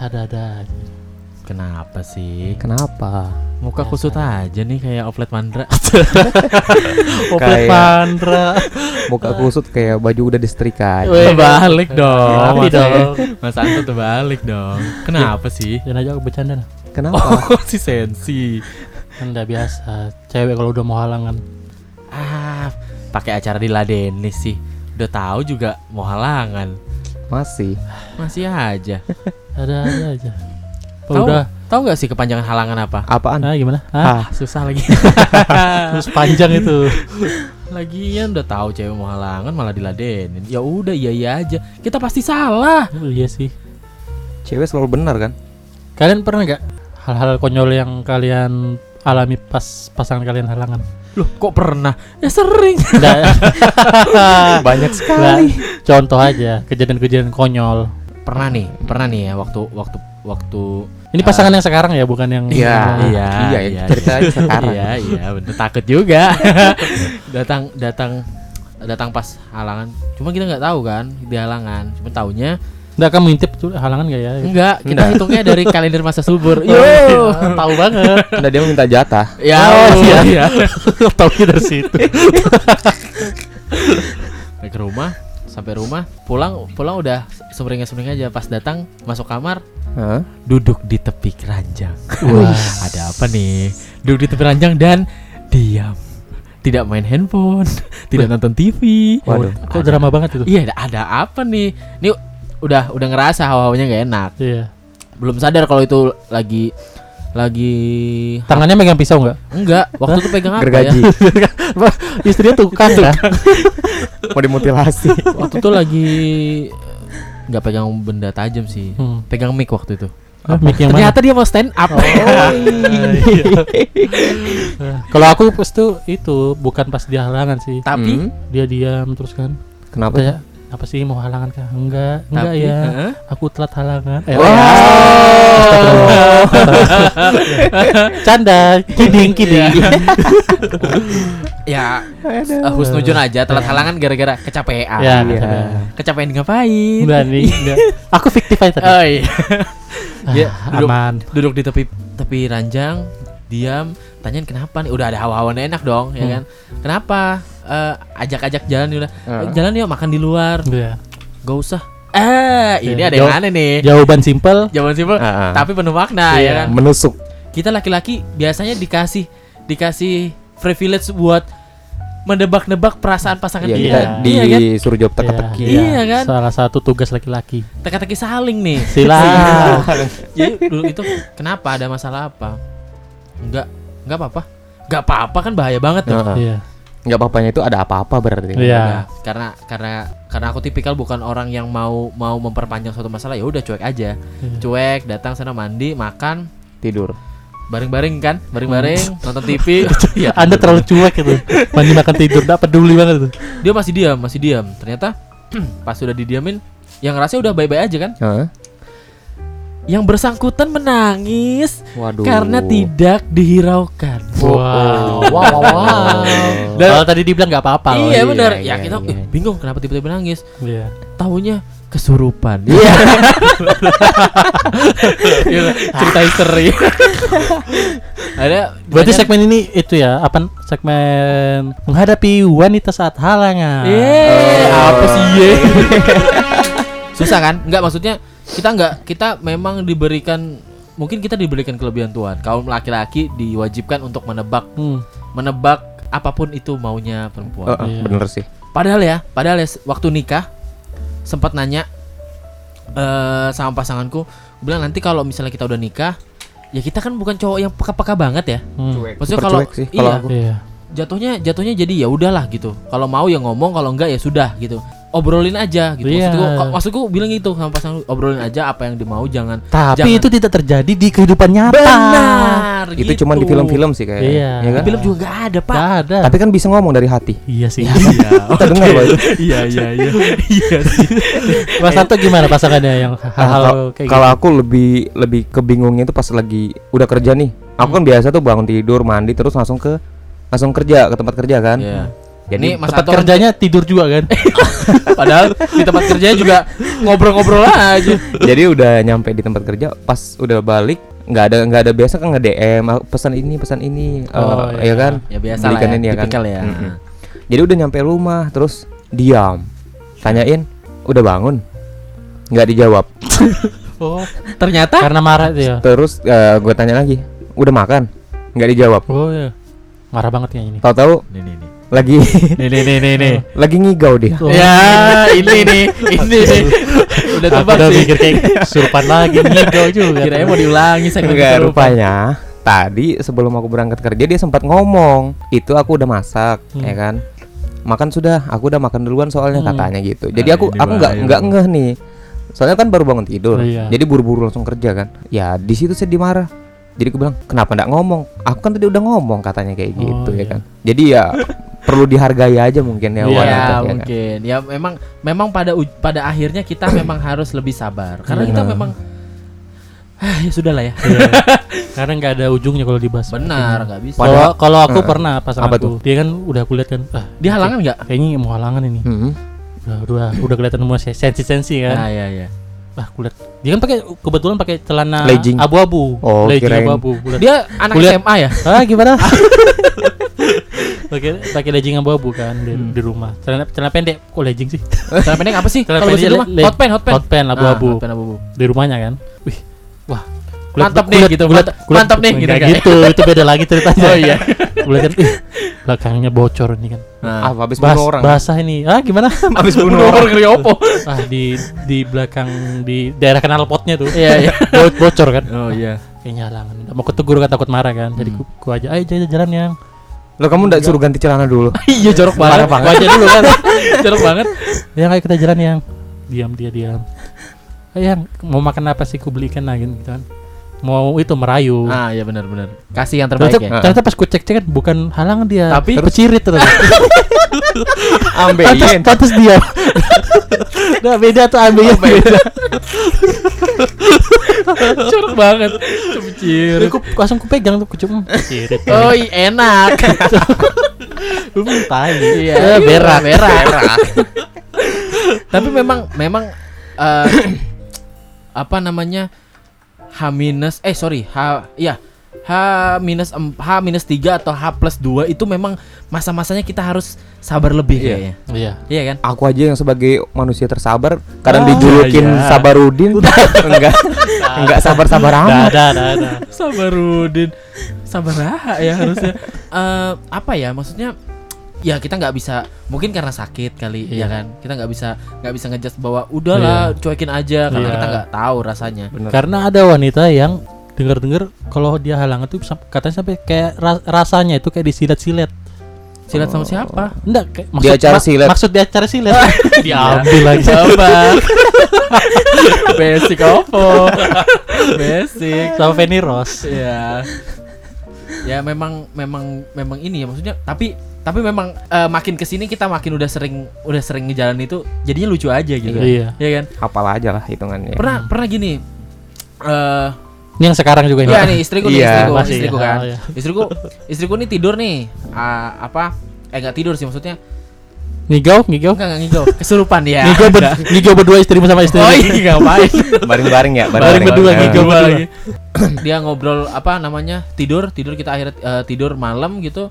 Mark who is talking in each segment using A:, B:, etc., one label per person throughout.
A: ada-ada aja.
B: Kenapa sih?
C: Kenapa?
B: Muka
A: Biasa.
B: kusut aja nih kayak oplet mandra.
A: Oplet
C: Kayak-
A: Pandra.
C: Muka kusut kayak baju udah disetrika.
A: Weh.
B: Terbalik dong. Mas-
A: dong.
B: Mas Anto terbalik dong. Kenapa sih?
A: Jangan aja aku bercanda.
C: Kenapa?
B: Oh, si sensi.
A: Kan udah biasa. Cewek kalau udah mau halangan.
B: Ah, pakai acara diladenin sih. Udah tahu juga mau halangan.
C: Masih.
B: Masih aja.
A: Ada-ada aja.
B: Tahu
A: udah.
B: tahu nggak sih kepanjangan halangan apa?
C: Apaan?
A: Ah, gimana?
C: Ah,
A: Ah,
B: Susah lagi.
A: terus panjang itu.
B: Lagian udah tahu cewek mau halangan malah diladenin. Ya udah iya iya aja. Kita pasti salah.
A: Oh, iya sih.
C: cewek selalu benar kan?
A: Kalian pernah nggak hal-hal konyol yang kalian alami pas pasangan kalian halangan?
B: Loh, kok pernah? Ya sering.
C: Banyak sekali.
A: Contoh aja kejadian-kejadian konyol.
B: pernah nih, pernah nih ya waktu waktu waktu
A: Ini pasangan yang sekarang ya, bukan yang
C: Iya.
B: iya,
C: Iya,
B: iya,
C: cerita aja sekarang.
B: Iya, iya, bener takut juga. datang datang datang pas halangan. Cuma kita nggak tahu kan di halangan. Cuma taunya
A: Nggak kamu intip tuh halangan nggak ya?
B: enggak. Kita
C: Enggak.
B: hitungnya dari kalender masa subur.
A: Yo,
B: Yo.
A: tahu banget.
C: Nah, dia minta jatah.
B: Ya,
A: Oh,
B: iya.
A: iya. tahu dari situ.
B: Sampai ke rumah, sampai rumah, pulang pulang udah sumringah sumringah aja. Pas datang masuk kamar,
C: Hah?
B: duduk di tepi keranjang.
A: Wah.
B: Ada apa nih? Duduk di tepi ranjang dan diam. Tidak main handphone, tidak nonton TV.
C: Waduh.
A: Kok drama banget itu?
B: Iya, ada, ada apa nih? Ini udah udah ngerasa hawa-hawanya nggak enak.
A: Iya.
B: Belum sadar kalau itu lagi lagi
A: Tangannya megang pisau nggak?
B: enggak, waktu itu pegang apa
C: Gergaji.
B: ya?
A: Istrinya tukang kan?
C: Mau dimutilasi.
B: Waktu itu lagi nggak pegang benda tajam sih.
A: Hmm.
B: Pegang mic waktu itu.
A: Ah, mic yang mana?
B: Ternyata dia mau stand up.
A: Eh, Kalau aku pas tuh itu bukan pas dia halangan sih.
B: Tapi
C: Hmm.
A: Dia diam terus kan.
C: Kenapa?
A: Kayak apa sih mau halangan kah? Enggak, enggak
B: tapi
A: ya. Aku telat halangan. Eh,
C: Wah.
A: Canda, kidding, kidding.
B: ya uh, husnujun aja telat halangan gara-gara kecapean.
A: Ya,
C: Iya.
A: kecapean.
B: Ngapain?
A: Enggak nih, enggak. Aku fiktif aja tadi.
B: Oh iya. Ya,
A: Ah,
B: duduk,
A: aman.
B: duduk di tepi tepi ranjang, diam, tanyain kenapa nih? Udah ada hawa-hawanya enak dong, ya
A: Hmm.
B: kan? Kenapa? Eh, ajak-ajak jalan udah.
C: Heeh.
B: Jalan yuk makan di luar.
A: Iya.
B: Gak usah. Eh, ini
A: Iya,
B: ada yang aneh nih.
A: Jawaban simpel.
B: Jawaban simpel,
C: Ah, ah.
B: tapi penuh makna ya
A: Iya.
B: kan.
C: Menusuk.
B: Kita laki-laki biasanya dikasih dikasih privilege buat mendebak-nebak perasaan pasangan
C: Iya,
B: kita.
C: kita
B: Iya kan?
C: disuruh jawab teka-teki.
B: Iya. Iya kan?
A: Salah satu tugas laki-laki.
B: Teka-teki saling nih.
A: Silah.
B: Jadi dulu itu kenapa ada masalah apa? Enggak, enggak apa-apa. Enggak apa-apa kan bahaya banget tuh.
A: Iya.
C: Nggak apa-apanya itu ada apa-apa berarti.
A: Iya.
B: Karena karena karena aku tipikal bukan orang yang mau mau memperpanjang suatu masalah ya udah cuek aja.
A: Iya.
B: Cuek, datang sana mandi, makan,
C: Tidur.
B: bareng-bareng kan, bareng-bareng nonton TV. ya,
A: Anda terlalu cuek itu. Mandi makan tidur, enggak peduli banget itu.
B: dia masih diam, masih diam. Ternyata pas sudah didiamin, yang ngerasa udah baik-baik aja kan.
C: Heeh.
B: Yang bersangkutan menangis
C: Waduh.
B: karena tidak dihiraukan.
A: Wow.
C: Wow, wow, wow.
B: Dan-
A: Kalau tadi dibilang nggak apa-apa.
B: iya
C: iya,
B: benar.
C: iya,
B: ya kita
C: iya.
B: "Eh, bingung kenapa tiba-tiba nangis.
A: Iya.
B: Tahunya kesurupan.
C: Iya.
B: Iya, cerita histeri. Ada
A: Berarti
B: banyak-
A: segmen ini itu ya, apa segmen menghadapi wanita saat halangan.
B: Eh,
C: Oh.
B: apa sih ye? Susah kan? Enggak maksudnya kita enggak kita memang diberikan mungkin kita diberikan kelebihan Tuhan. Kaum laki-laki diwajibkan untuk menebak
A: Hmm.
B: menebak apa pun itu maunya perempuan.
C: Heeh,
A: Iya.
C: bener sih.
B: Padahal ya, padahal ya waktu nikah sempat nanya eh sama pasanganku, bilang nanti kalau misalnya kita udah nikah, ya kita kan bukan cowok yang peka-peka banget ya.
A: Hmm.
B: Maksudnya kalau
C: cuek sih kalau
B: iya.
A: Iya.
B: jatuhnya jatuhnya jadi ya udahlah gitu. Kalau mau ya ngomong, kalau enggak ya sudah gitu. Obrolin aja gitu.
A: Iya.
B: Maksudku, ko- maksudku bilang gitu sama pasangan obrolin aja apa yang dimau jangan
A: Tapi
B: Jangan.
A: itu tidak terjadi di kehidupan nyata.
B: benar.
C: Itu
B: gitu.
C: cuma di film-film sih kayak.
A: Iya.
C: ya kan?
B: Di film juga gak ada, Pak.
A: Nggak ada.
C: Tapi kan bisa ngomong dari hati.
A: iya sih.
B: Iya.
C: Kita dengar loh.
B: Iya, iya, iya. Iya sih.
A: Mas Santo gimana pasangannya yang hal-hal
C: Nah,
A: kayak gitu?
C: Kalau aku lebih lebih kebingungnya itu pas lagi udah kerja nih. Aku kan biasa tuh bangun tidur, mandi terus langsung ke langsung kerja ke tempat kerja kan.
B: Iya.
C: Jadi
B: Mas
A: tempat kerjanya tidur juga kan?
B: Padahal di tempat kerjanya juga ngobrol-ngobrol aja.
C: jadi udah nyampe di tempat kerja pas udah balik nggak ada nggak ada biasa kan nge DM pesan ini pesan ini.
A: Oh,
C: eh,
A: iya.
C: ya kan?
B: Ya biasa
C: Belikan
B: lah ya,
C: ini ya kan?
B: ya.
C: Mm-mm. jadi udah nyampe rumah terus diam. Tanyain udah bangun? Nggak dijawab.
A: Oh
B: Ternyata?
A: Karena marah itu ya
C: terus gue tanya lagi udah makan? Nggak dijawab.
A: Oh ya marah banget ya ini.
C: Tahu-tahu
B: nih nih.
C: Lagi
B: Nih nih nih nih nih.
C: lagi ngigau dia
A: Oh.
B: Ya, ini nih, ini nih. Udah tebak
A: udah
B: sih.
A: mikir kayak surupan lagi ngigau juga
B: Kirain mau diulangi segmen
C: Enggak rupanya tadi sebelum aku berangkat kerja dia sempat ngomong itu aku udah masak
A: Hmm.
C: ya kan makan sudah aku udah makan duluan soalnya
A: Hmm.
C: katanya gitu
B: Nah,
C: jadi aku
B: ini
C: aku nggak nggak ngeh nih soalnya kan baru bangun tidur
A: Oh, iya.
C: jadi buru-buru langsung kerja kan ya di situ saya dimarah jadi aku bilang kenapa nggak ngomong aku kan tadi udah ngomong katanya kayak
A: Oh,
C: gitu ya
A: iya.
C: kan jadi ya perlu dihargai aja mungkin ya
A: Iya,
C: wanita
B: Ya
C: ya kan?
B: mungkin ya memang memang pada pada akhirnya kita memang harus lebih sabar. Karena kita memang ah ya sudah lah ya.
A: Iya. karena nggak ada ujungnya kalau dibahas.
B: Benar nggak bisa.
A: Kalau
C: Padahal-
A: kalau aku
C: Eh,
A: pernah pasangan
C: apa
A: aku dia kan udah aku lihat kan ah
B: dia halangan nggak?
A: kayaknya mau halangan ini.
C: Hmm.
A: udah udah udah kelihatan semua sensi sensi kan.
B: Ah ya ya
A: ah kulihat dia kan pakai kebetulan pakai celana
C: Legging.
A: abu-abu.
C: Oh,
A: legging abu-abu
B: dia anak
A: Kulihat-
B: SMA ya?
A: Ah gimana pakai pakai legging abu-abu kan di,
B: Hmm.
A: di rumah. Celana celana pendek kok legging sih?
B: Celana pendek apa sih?
A: Celana pendek
B: rumah?
A: le-
B: hot pen hot pen
A: hot pen abu-abu
B: Ah, abu-abu
A: di rumahnya kan? Wih wah.
B: Mantap nih, gitu, mantap- mantap nih, gitu kan.
A: gitu. Itu beda lagi ceritanya.
B: Oh, iya.
A: kulihat kan ih, belakangnya bocor ini kan.
B: Nah.
C: Apa habis bunuh orang.
A: basah ini. Ah gimana?
C: Habis bunuh orang.
B: ngeri opo.
A: Ah di di belakang di daerah kanal potnya tuh.
B: Iya iya.
A: Bo- bocor kan?
B: Oh iya.
A: Kayaknya halangan Nggak mau ketegur kan takut marah kan. Jadi
B: Hmm.
A: ku, ku aja ayo jalan jalan yang
C: lo kamu nggak suruh ganti celana dulu?
B: Iya jorok banget.
A: aja dulu kan
B: jorok banget.
A: Yang ayo kita jalan yang diam dia diam. Ayo yang mau makan apa sih? Ku belikan lagi gitu kan. Mau itu merayu.
B: Ah iya benar benar. Kasih yang terbaik
A: ternyata,
B: ya.
A: ternyata pas ku cek cek kan bukan halangan dia
B: Tapi-
A: pecirit terus
C: ambeien.
A: Pantas dia. Nah beda tuh ambeien. Beda
B: jorok banget. Kecil
A: Aku langsung ku pegang tuh ku cium pecirit
B: oh iya, enak.
A: Hmm, tai
B: iya.
A: Eh, berak.
B: Berak. Tapi memang memang eh, apa namanya H minus eh sorry H ya H minus em- H minus tiga atau H plus 2 itu memang masa-masanya kita harus sabar lebih
C: Iya.
B: kayaknya.
A: Iya.
B: Iya kan?
C: Aku aja yang sebagai manusia tersabar kadang
A: Ah,
C: dijulukin
A: iya.
C: Sabarudin. Enggak. Enggak sabar-sabar amat.
A: dah, dah, dah.
B: Sabarudin. Sabar ya harusnya. Eh, apa ya? Maksudnya ya kita nggak bisa mungkin karena sakit kali
A: Iya.
B: ya kan? Kita nggak bisa nggak bisa ngejudge bahwa udahlah cuekin aja karena
A: Iya.
B: kita nggak tahu rasanya.
C: Bener.
A: Karena ada wanita yang dengar-dengar kalau dia halangan tuh katanya sampai kayak ra- rasanya itu kayak disilet-silet.
B: silat sama siapa
A: Enggak, kayak
C: Di acara silet.
A: Maksud di acara silet. Diambil lagi.
B: Coba basic apa basic
A: Sama Feni Rose.
B: ya ya memang memang memang ini ya maksudnya tapi tapi memang eh, makin ke sini kita makin udah sering udah sering ngejalan itu jadinya lucu aja gitu
A: Iya.
B: ya kan
C: hafal aja lah hitungannya
B: pernah pernah gini eh
A: Ini yang sekarang juga ini.
B: Iya nih istriku nih
C: Iya,
B: istriku,
A: masih,
B: istriku
A: ya.
B: kan.
A: Oh, iya.
B: Istriku istriku nih tidur nih. Ah, apa? Eh enggak tidur sih maksudnya.
A: Ngigau, ngigau.
B: Enggak enggak ngigau. Kesurupan ya.
A: Ngigau, ber, ngigau berdua istrimu sama istri.
B: Oh iya ngapain?
C: bareng-bareng ya
A: Bareng berdua,
C: Nah.
A: ngigau.
B: Lagi. Dia ngobrol apa namanya? Tidur, tidur kita akhirnya eh, tidur malam gitu.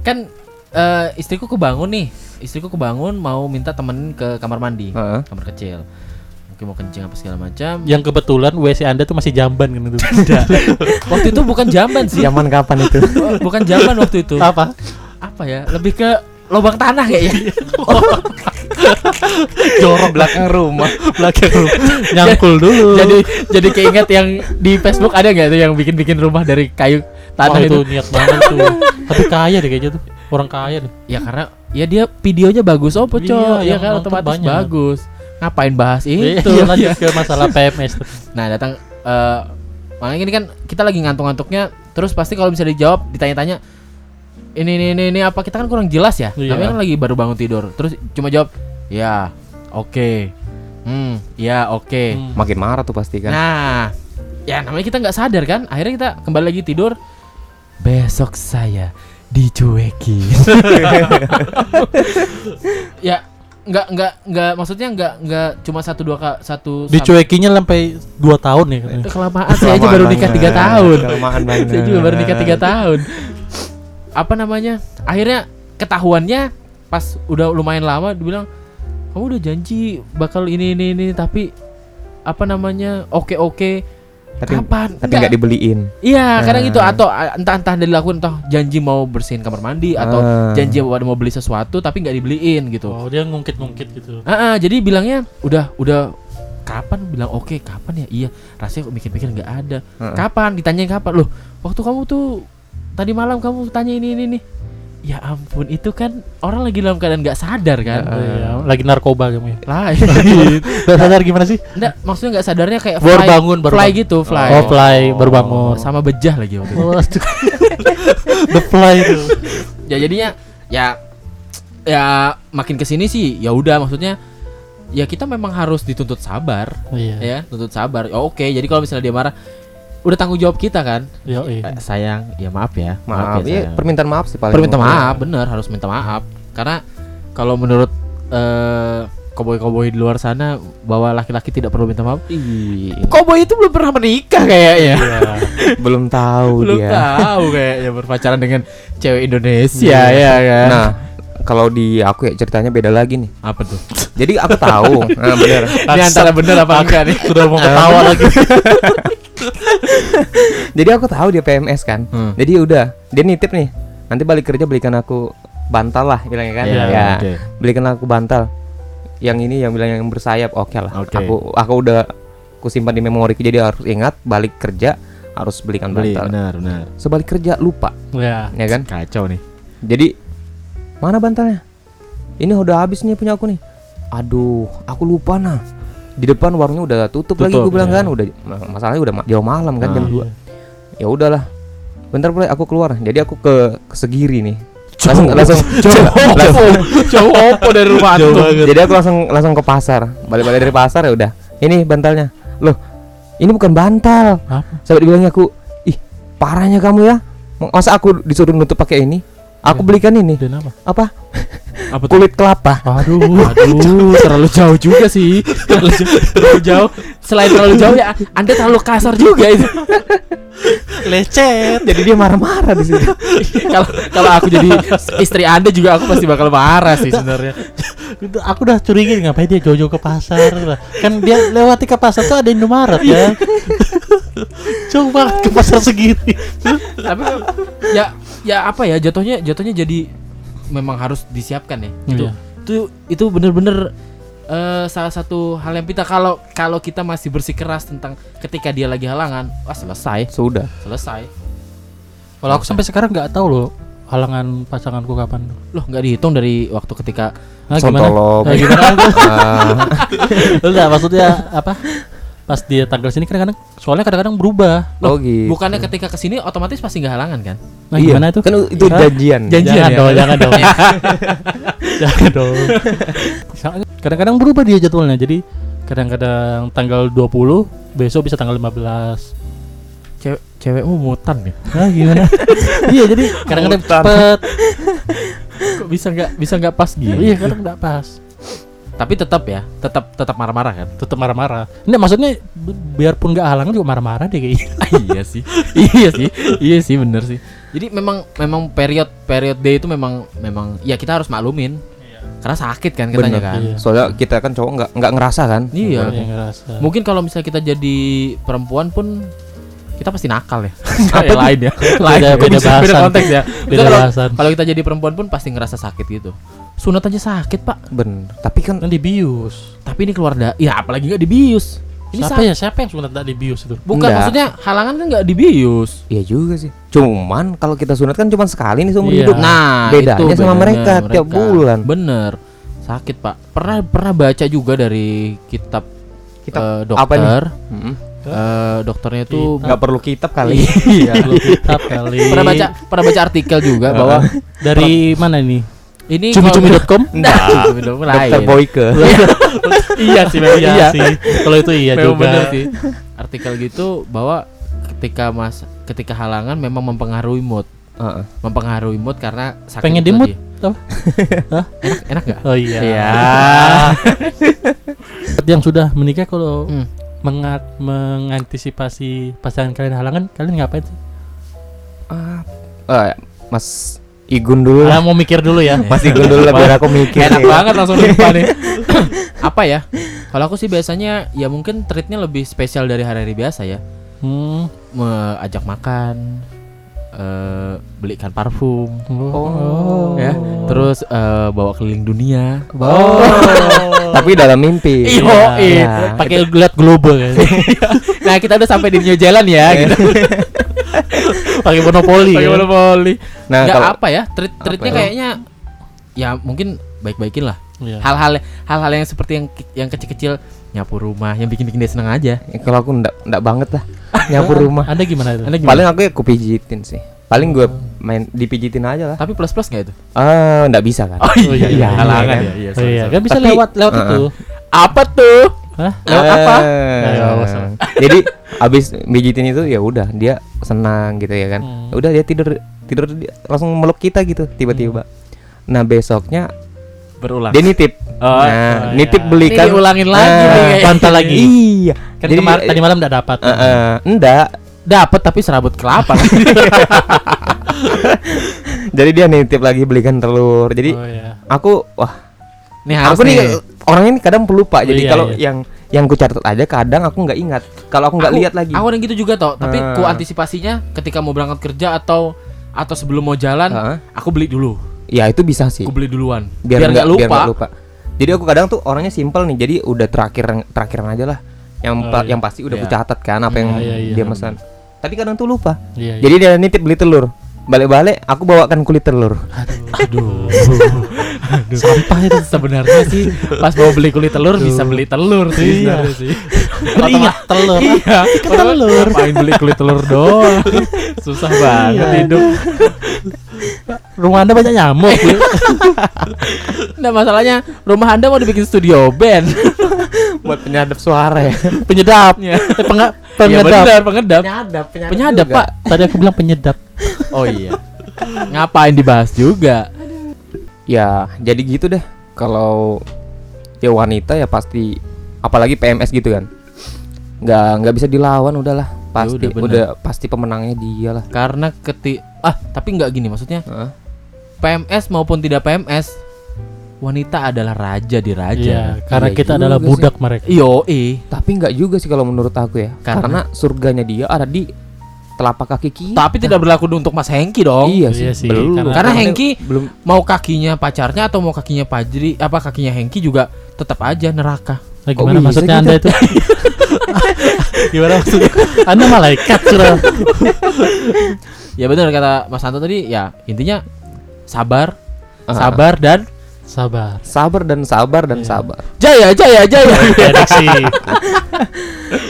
B: Kan eh, istriku kebangun nih. Istriku kebangun mau minta temenin ke kamar mandi.
C: Heeh.
B: Kamar kecil. Mungkin mau kencing apa segala macam.
A: Yang kebetulan WC Anda tuh masih jamban kan itu.
B: Waktu itu bukan jamban sih.
C: zaman kapan itu
B: Bukan jamban waktu itu.
A: Apa?
B: Apa ya? Lebih ke lubang tanah kayaknya.
C: jorok belakang rumah
A: Belakang rumah. Nyangkul dulu.
B: jadi jadi keinget yang di Facebook ada nggak tuh yang bikin-bikin rumah dari kayu
A: Wah,
B: tanah
A: itu
B: itu?
A: niat banget tuh. Tapi kaya deh kayaknya tuh. Orang kaya deh.
B: Ya karena ya dia videonya bagus oh
A: Iya,
B: cok ya kan otomatis
A: banyak.
B: bagus. Ngapain bahas itu?
A: Iya, lanjut ke masalah PMS.
B: Nah datang eh makanya ini kan kita lagi ngantuk-ngantuknya terus pasti kalau bisa dijawab ditanya-tanya ini ini ini, ini apa kita kan kurang jelas ya
A: Iya.
B: namanya kan lagi baru bangun tidur terus cuma jawab ya oke hmm ya oke
A: Hmm.
C: makin marah tuh pasti kan
B: Nah, ya namanya kita nggak sadar kan. Akhirnya kita kembali lagi tidur. Besok saya dicuekin. ya nggak nggak nggak maksudnya nggak nggak cuma satu dua ka, satu
A: Dicuekinya sampai 2 tahun ya.
B: Eh, kelamaan saya aja
C: Kelamaan
B: baru nikah tiga tahun.
C: Kelamaan banget.
B: Saya juga baru nikah tiga tahun. Apa namanya? Akhirnya ketahuannya pas udah lumayan lama dibilang kamu udah janji bakal ini ini ini tapi apa namanya oke oke
C: Tapi
B: kapan?
C: tapi nggak dibeliin.
B: iya kadang
C: Ah.
B: gitu. Atau ah, entah entah dilakukan entah janji mau bersihin kamar mandi atau
C: Ah.
B: janji mau mau beli sesuatu tapi nggak dibeliin gitu.
A: Oh, dia ngungkit-ngungkit gitu.
B: Ah, ah, jadi bilangnya udah udah kapan? Bilang oke kapan ya? Iya. Rasanya kok mikir-mikir nggak ada.
C: Heeh.
B: kapan? Ditanyain kapan? Loh waktu kamu tuh tadi malam kamu tanya ini ini nih ya ampun itu kan orang lagi dalam keadaan nggak sadar kan
C: Heeh.
A: Iya, lagi narkoba kamu ya.
B: lain
A: Udah sadar gimana sih?
B: enggak maksudnya nggak sadarnya kayak
A: Baru
B: fly,
A: bangun, baru
B: fly
A: bangun.
B: gitu fly
A: Oh, fly, baru bangun.
B: sama bejah lagi waktu itu
A: Oh. The fly itu.
B: ya jadinya ya ya makin ke sini sih ya udah maksudnya ya kita memang harus dituntut sabar
A: Iya.
B: ya tuntut sabar Ya, oke jadi kalau misalnya dia marah udah tanggung jawab kita kan
A: Yo, iya.
B: Eh, sayang ya maaf ya
C: Maaf,
B: ya,
C: iya permintaan maaf sih paling.
B: permintaan maaf bener harus minta maaf karena kalau menurut eh koboi-koboi di luar sana bahwa laki-laki tidak perlu minta maaf
C: Ih,
B: koboi itu belum pernah menikah kayaknya
A: Iya.
C: belum tahu
B: belum
C: dia.
B: tahu kayaknya berpacaran dengan cewek Indonesia ya kan
C: Nah, kalau di aku ya ceritanya beda lagi nih.
B: apa tuh
C: Jadi aku tahu, nah bener.
B: ini antara bener apa enggak nih
A: Sudah mau ketawa lagi.
C: Jadi aku tahu dia PMS kan.
B: Hmm.
C: Jadi udah, dia nitip nih. Nanti balik kerja belikan aku bantal lah bilangnya kan.
B: Iya,
C: ya.
B: oke.
C: Belikan aku bantal. Yang ini yang bilang yang bersayap, oke lah.
B: Oke.
C: Aku aku udah aku simpan di memoriku jadi harus ingat balik kerja harus belikan
B: beli
C: bantal.
B: benar benar
C: Sebalik kerja lupa,
A: Ya.
C: ya kan?
B: kacau nih
C: Jadi mana bantalnya? Ini udah habis nih punya aku nih. Aduh, aku lupa nah. Di depan warungnya udah tutup, lagi
B: Tutup,
C: gue bilang
A: ya.
C: kan, udah masalahnya udah ma- jauh malam kan jam
B: Ah.
C: 2. Ya udahlah. Bentar boleh aku keluar. Jadi aku ke, ke Segiri nih. Langsung langsung langsung-
B: jauh opo dari rumah tuh.
C: Jadi aku langsung langsung ke pasar. Balik-balik dari pasar ya udah. Ini bantalnya. Loh, ini bukan bantal.
A: Apa?
C: Sampai dibilangnya aku, "Ih, parahnya kamu ya. Masa aku disuruh nutup pakai ini? Aku belikan ini.
A: Dan apa?
C: Apa?
B: apa tuh
C: Kulit kelapa."
A: Aduh.
B: Aduh, terlalu jauh juga sih. Terlalu jauh, terlalu jauh. Selain terlalu jauh ya, Anda terlalu kasar juga itu.
A: Lecet.
C: Jadi dia marah-marah di situ.
B: Kalau kalau aku jadi istri Anda juga aku pasti bakal marah sih sebenarnya.
A: Itu aku udah curiga ngapain dia jauh-jauh ke pasar lah. Kan dia lewati ke pasar tuh ada Indomaret ya. Jauh banget ke pasar segini.
B: Tapi ya ya apa ya jatuhnya jatuhnya jadi memang harus disiapkan ya. Itu
A: Iya.
B: itu itu bener-bener eh, salah satu hal yang kita kalau kalau kita masih bersikeras tentang ketika dia lagi halangan, wah selesai,
C: Sudah.
B: selesai.
A: Kalau aku sampai sekarang nggak tahu loh halangan pasanganku kapan.
B: Loh nggak dihitung dari waktu ketika
A: Nah, gimana? Nah, gimana?
C: Ah,
A: Enggak, maksudnya apa? Pas dia tanggal sini kadang-kadang soalnya kadang-kadang berubah.
C: oh gitu.
B: bukannya ketika ke sini otomatis pasti nggak halangan kan?
A: Nah,
C: Iya,
A: gimana itu?
C: Kan itu
A: Hah?
C: janjian.
B: Janjian
A: jangan
B: ya?
A: dong, jangan dong. jangan dong. Soalnya Kadang-kadang berubah dia jadwalnya. Jadi kadang-kadang tanggal 20, besok bisa tanggal 15.
B: Cewek cewekmu mutan ya?
A: Nah, gimana? iya, jadi kadang-kadang cepet.
B: Kok bisa nggak bisa nggak pas gitu?
A: Iya, kadang nggak pas.
B: Tapi tetap ya, tetap tetap marah-marah kan?
A: Tetap marah-marah. Ini maksudnya bi- biarpun nggak halangan juga marah-marah deh kayaknya.
B: iya sih, iya sih, iya sih bener sih. Jadi memang memang period period day itu memang memang ya kita harus maklumin. Karena sakit kan katanya
C: Bener.
B: kan.
A: Iya.
C: Soalnya kita kan cowok nggak nggak ngerasa kan.
B: Iya.
A: Ngerasa.
B: Mungkin kalau misalnya kita jadi perempuan pun kita pasti nakal ya. Kayak lain ya. Lain.
A: Beda- beda bahasan.
B: beda konteks ya.
A: Beda
B: kalau-
A: bahasan.
B: Kalau kita jadi perempuan pun pasti ngerasa sakit gitu. Sunat aja sakit, Pak.
C: Bener. Tapi kan
A: Kan dibius.
B: Tapi ini keluar da ya apalagi nggak dibius. Ini
A: siapa ya? Siapa yang sunat tak dibius itu?
B: Bukan
C: Enggak.
B: maksudnya halangan kan nggak dibius.
C: iya juga sih. Cuman kalau kita sunat kan cuma sekali nih seumur
A: Iya.
C: hidup.
B: Nah,
C: bedanya
B: itu
C: sama
B: bedanya
C: mereka tiap bulan.
B: Bener. Sakit, Pak. Pernah pernah baca juga dari kitab,
C: Kitab
B: eh,
C: apa nih?
B: dokter.
C: Mm-mm.
B: Eh, dokternya tuh
C: nggak perlu kitab kali.
B: Iya.
A: Kalau kitab kali.
B: pernah baca pernah baca artikel juga bahwa
A: dari mana ini?
B: ini
A: Cumi-cumi.com?
B: Nah, cumi-cumi
C: Dokter
B: lain.
C: Boyke.
A: iya sih, memang iya
B: Iya.
A: sih. Kalau itu iya
B: Memang
A: juga.
B: bener sih. Artikel gitu bahwa ketika mas ketika halangan memang mempengaruhi mood.
C: Heeh.
B: mempengaruhi mood karena sakit
A: Pengen di mood, tau?
B: enak enak gak?
A: Oh iya.
B: Iya.
A: Yang sudah menikah kalau
B: Hmm.
A: Mengat mengantisipasi pasangan kalian halangan, kalian ngapain sih?
C: Ah, eh, Mas Igun dulu
A: Ah,
C: lah.
A: mau mikir dulu ya.
C: Mas Igun dulu lah biar aku mikir.
B: Enak
C: nih.
B: banget langsung lupa nih. Apa ya? Kalau aku sih biasanya ya mungkin treatnya lebih spesial dari hari-hari biasa ya.
A: Hmm.
B: Me- ajak makan, eh belikan parfum,
C: Oh.
B: ya. Terus eh, bawa keliling dunia.
A: Oh.
C: Tapi dalam mimpi.
A: Iya.
B: iya.
A: Pakai lihat global kan.
B: Nah, kita udah sampai di New Zealand ya gitu.
A: Pakai monopoli.
B: Pakai
A: kan?
B: monopoli.
C: Nah,
B: Nggak
C: kalau
B: apa ya? Treat treatnya
C: ya?
B: kayaknya ya mungkin baik-baikin lah.
A: Iya.
B: Hal-hal hal-hal yang seperti yang yang kecil-kecil nyapu rumah, yang bikin-bikin dia senang aja.
C: kalau aku ndak ndak banget lah nyapu rumah.
A: Anda gimana itu?
B: Anda gimana?
C: Paling aku ya aku pijitin sih. Paling gue main dipijitin aja lah.
B: Tapi plus-plus nggak itu?
C: Ah, ndak bisa kan?
A: Oh iya, iya,
B: halangan
C: kan?
B: ya. Iya,
A: Oh iya, kan bisa
C: Tapi-
A: lewat lewat
C: Heeh.
A: itu.
B: Apa tuh?
A: Hah?
B: Lewat apa?
C: Eh,
A: Ayo, awas, awas.
C: Jadi abis pijitin itu ya udah dia senang gitu ya kan.
A: Hmm.
C: Ya Udah dia tidur tidur dia langsung meluk kita gitu tiba-tiba. Nah besoknya
B: Berulang.
C: dia nitip.
B: Oh,
C: nah
A: oh,
C: nitip
A: iya.
C: belikan.
B: Ini diulangin lagi
C: Ah,
B: nih kayaknya.
A: Bantah lagi.
C: Iya.
A: Kan
C: Jadi,
A: kemar- tadi malam enggak dapat.
C: eh, eh, enggak.
B: Dapat tapi serabut kelapa.
C: Jadi dia nitip lagi belikan telur. Jadi
A: Oh iya.
C: aku wah
B: nih harus
C: aku nih
B: nih.
C: orang ini kadang pelupa. Jadi
A: Iya,
C: kalau
A: iya.
C: yang yang ku catat aja kadang aku nggak ingat. Kalau aku nggak lihat lagi.
B: Aku ada gitu juga toh, tapi
C: Ah.
B: ku antisipasinya ketika mau berangkat kerja atau atau sebelum mau jalan,
C: Heeh.
B: aku beli dulu.
C: Ya itu bisa sih.
B: Aku beli duluan.
C: biar
B: nggak
C: nggak
B: lupa.
C: biar nggak lupa. Jadi aku kadang tuh orangnya simpel nih. Jadi udah terakhir terakhiran aja lah. Yang
A: Oh,
C: pa-
A: iya.
C: yang pasti udah
B: Iya.
C: ku catat kan apa yang
A: Iya, iya,
C: dia
A: iya.
C: pesan. Tapi kadang tuh lupa.
A: Iya. iya.
C: Jadi dia nitip beli telur. Balik-balik aku bawakan kulit telur.
A: aduh.
B: Sampah itu sebenarnya sih pas mau beli kulit telur bisa beli telur sih
A: Iya.
B: sebenarnya sih.
A: Ingat telur.
B: Iya,
A: telur.
B: Ngapain beli kulit telur doang? Susah banget
A: Iya.
B: hidup.
A: Rumah Anda banyak nyamuk.
B: Nah, masalahnya rumah Anda mau dibikin studio band.
C: Buat penyadap suara ya.
A: Penyedap.
B: Iya
A: penyedap.
B: benar, pengedap.
C: penyadap,
B: Penyadap, Pak.
A: Tadi aku bilang penyedap.
B: Oh iya. Ngapain dibahas juga?
C: Ya, jadi gitu deh. Kalau ya wanita ya pasti apalagi PMS gitu kan. Nggak nggak bisa dilawan udahlah. Pasti
B: udah, bener.
C: udah pasti pemenangnya dia lah.
B: Karena keti ah, tapi nggak gini maksudnya.
C: Heeh.
B: PMS maupun tidak PMS, wanita adalah raja di raja.
A: Iya, karena
C: Iya
A: kita adalah
C: sih.
A: budak mereka.
B: Iyo, eh.
C: Tapi nggak juga sih kalau menurut aku ya.
B: Karena?
C: Karena, surganya dia ada di telapak kaki kita.
B: Tapi tidak berlaku untuk Mas Hengki dong.
C: Iya
A: Iya
C: sih,
A: sih,
C: belum.
A: karena-
B: Karena Hengki
C: belum
B: mau kakinya pacarnya atau mau kakinya Pajri, apa kakinya Hengki juga tetap aja neraka.
A: Nah,
C: Kok
A: gimana
C: bisa
A: maksudnya
C: gitu?
A: Anda itu? gimana maksudnya? Anda malaikat sudah.
B: Ya benar kata Mas Santo tadi, ya intinya sabar,
C: Ah.
B: sabar dan
A: Sabar.
C: sabar dan sabar dan
A: Iya.
C: sabar.
B: jaya, jaya, jaya.